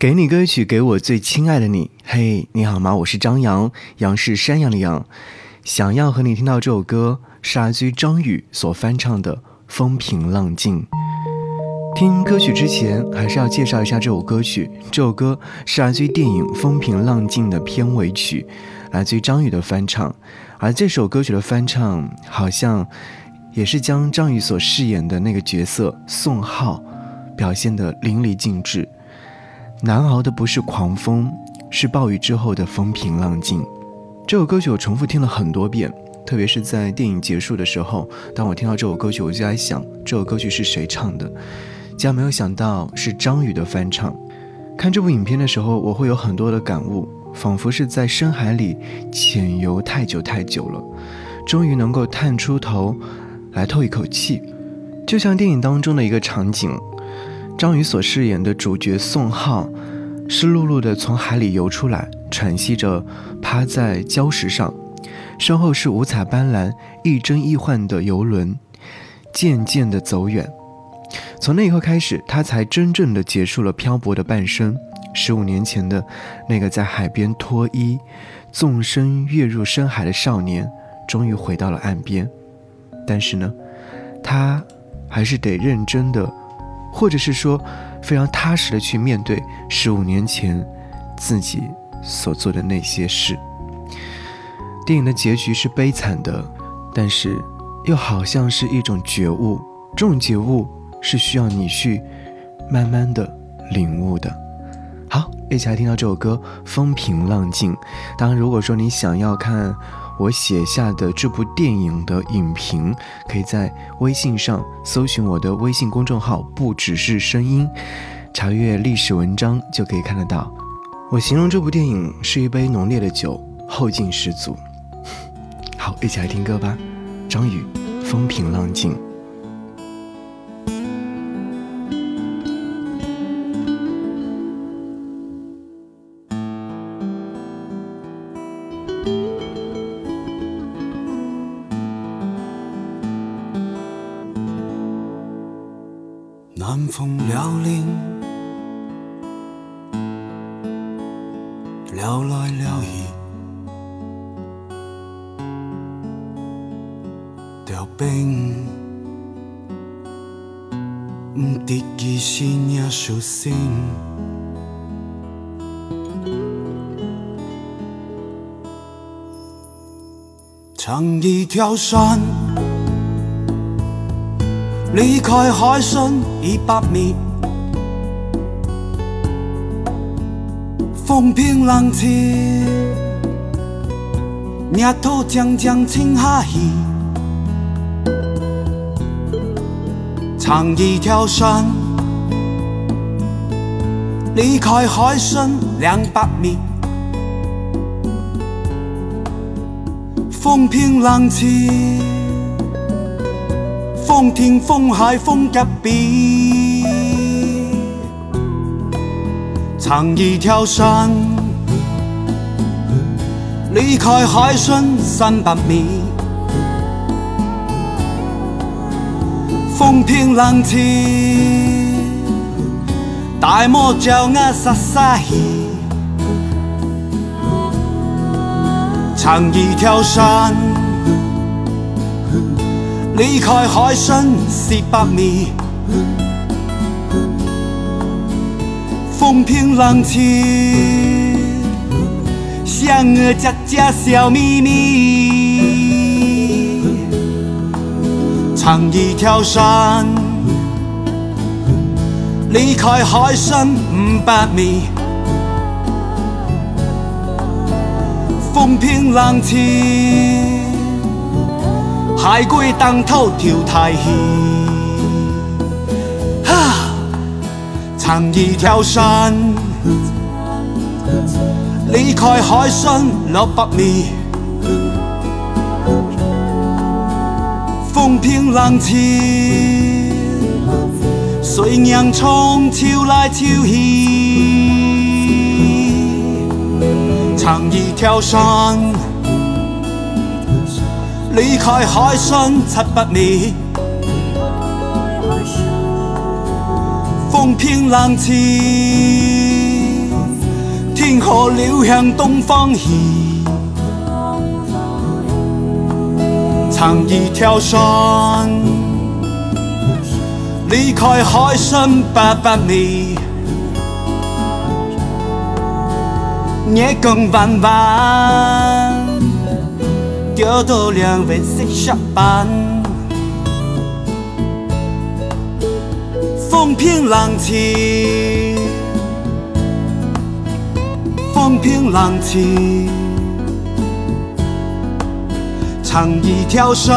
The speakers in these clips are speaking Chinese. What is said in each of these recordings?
给你歌曲，给我最亲爱的你。嘿，你好吗？我是张扬，杨是山羊的羊。想要和你听到这首歌，是来自于张宇所翻唱的《风平浪静》。听歌曲之前，还是要介绍一下这首歌曲。这首歌是来自于电影《风平浪静》的片尾曲，来自于张宇的翻唱。而这首歌曲的翻唱，好像也是将张宇所饰演的那个角色宋浩表现得淋漓尽致。难熬的不是狂风，是暴雨之后的风平浪静。这首歌曲我重复听了很多遍，特别是在电影结束的时候，当我听到这首歌曲，我就在想，这首歌曲是谁唱的？竟然没有想到是张宇的翻唱。看这部影片的时候，我会有很多的感悟，仿佛是在深海里潜游太久太久了，终于能够探出头来透一口气，就像电影当中的一个场景。张宇所饰演的主角宋浩，湿漉漉的从海里游出来，喘息着趴在礁石上，身后是五彩斑斓、亦真亦幻的游轮，渐渐的走远。从那一刻开始，他才真正的结束了漂泊的半生。十五年前的那个在海边脱衣、纵身跃入深海的少年，终于回到了岸边。但是呢，他还是得认真的。或者是说，非常踏实的去面对十五年前自己所做的那些事。电影的结局是悲惨的，但是又好像是一种觉悟。这种觉悟是需要你去慢慢的领悟的。好，一起来听到这首歌《风平浪静》。当然，如果说你想要看。我写下的这部电影的影评，可以在微信上搜寻我的微信公众号“不只是声音”，查阅历史文章就可以看得到。我形容这部电影是一杯浓烈的酒，后劲十足。好，一起来听歌吧，张宇，《风平浪静》。风撩令，撩来撩去，条冰，唔得意心也舒心，唱一条山。离开海深一百米，风平浪静，日头渐渐沉下去，长一条山，离开海深两百米，风平浪静。风天风海风隔壁，长一条山，离开海深三百米。风平浪静，大漠叫我撒撒气。长一条山。离开海深四百米，风平浪静，像我家家小秘密。长一条山，离开海深五百米，风平浪静。海龟当头跳太戏，哈！长一条山，离开海深六百米，风平浪静，随洋葱秋来秋去，长一条山。离开海深七百米，风平浪静，天河流向东方去。唱一条船，离开海深八百米，夜更弯弯，钓到两位色下班。风平浪静，风平浪静，唱一条山，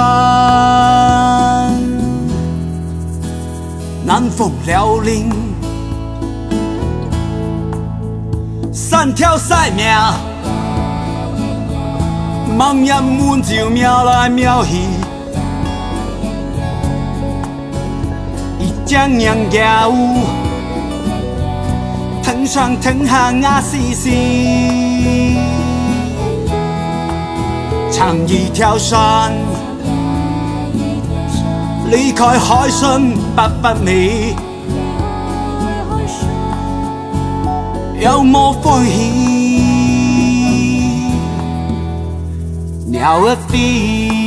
南风撩林，三条赛苗，忙人满就瞄来瞄去。江洋摇，腾上腾下呀西西，唱一条山，离开海深八百米，有么欢喜？now a thief.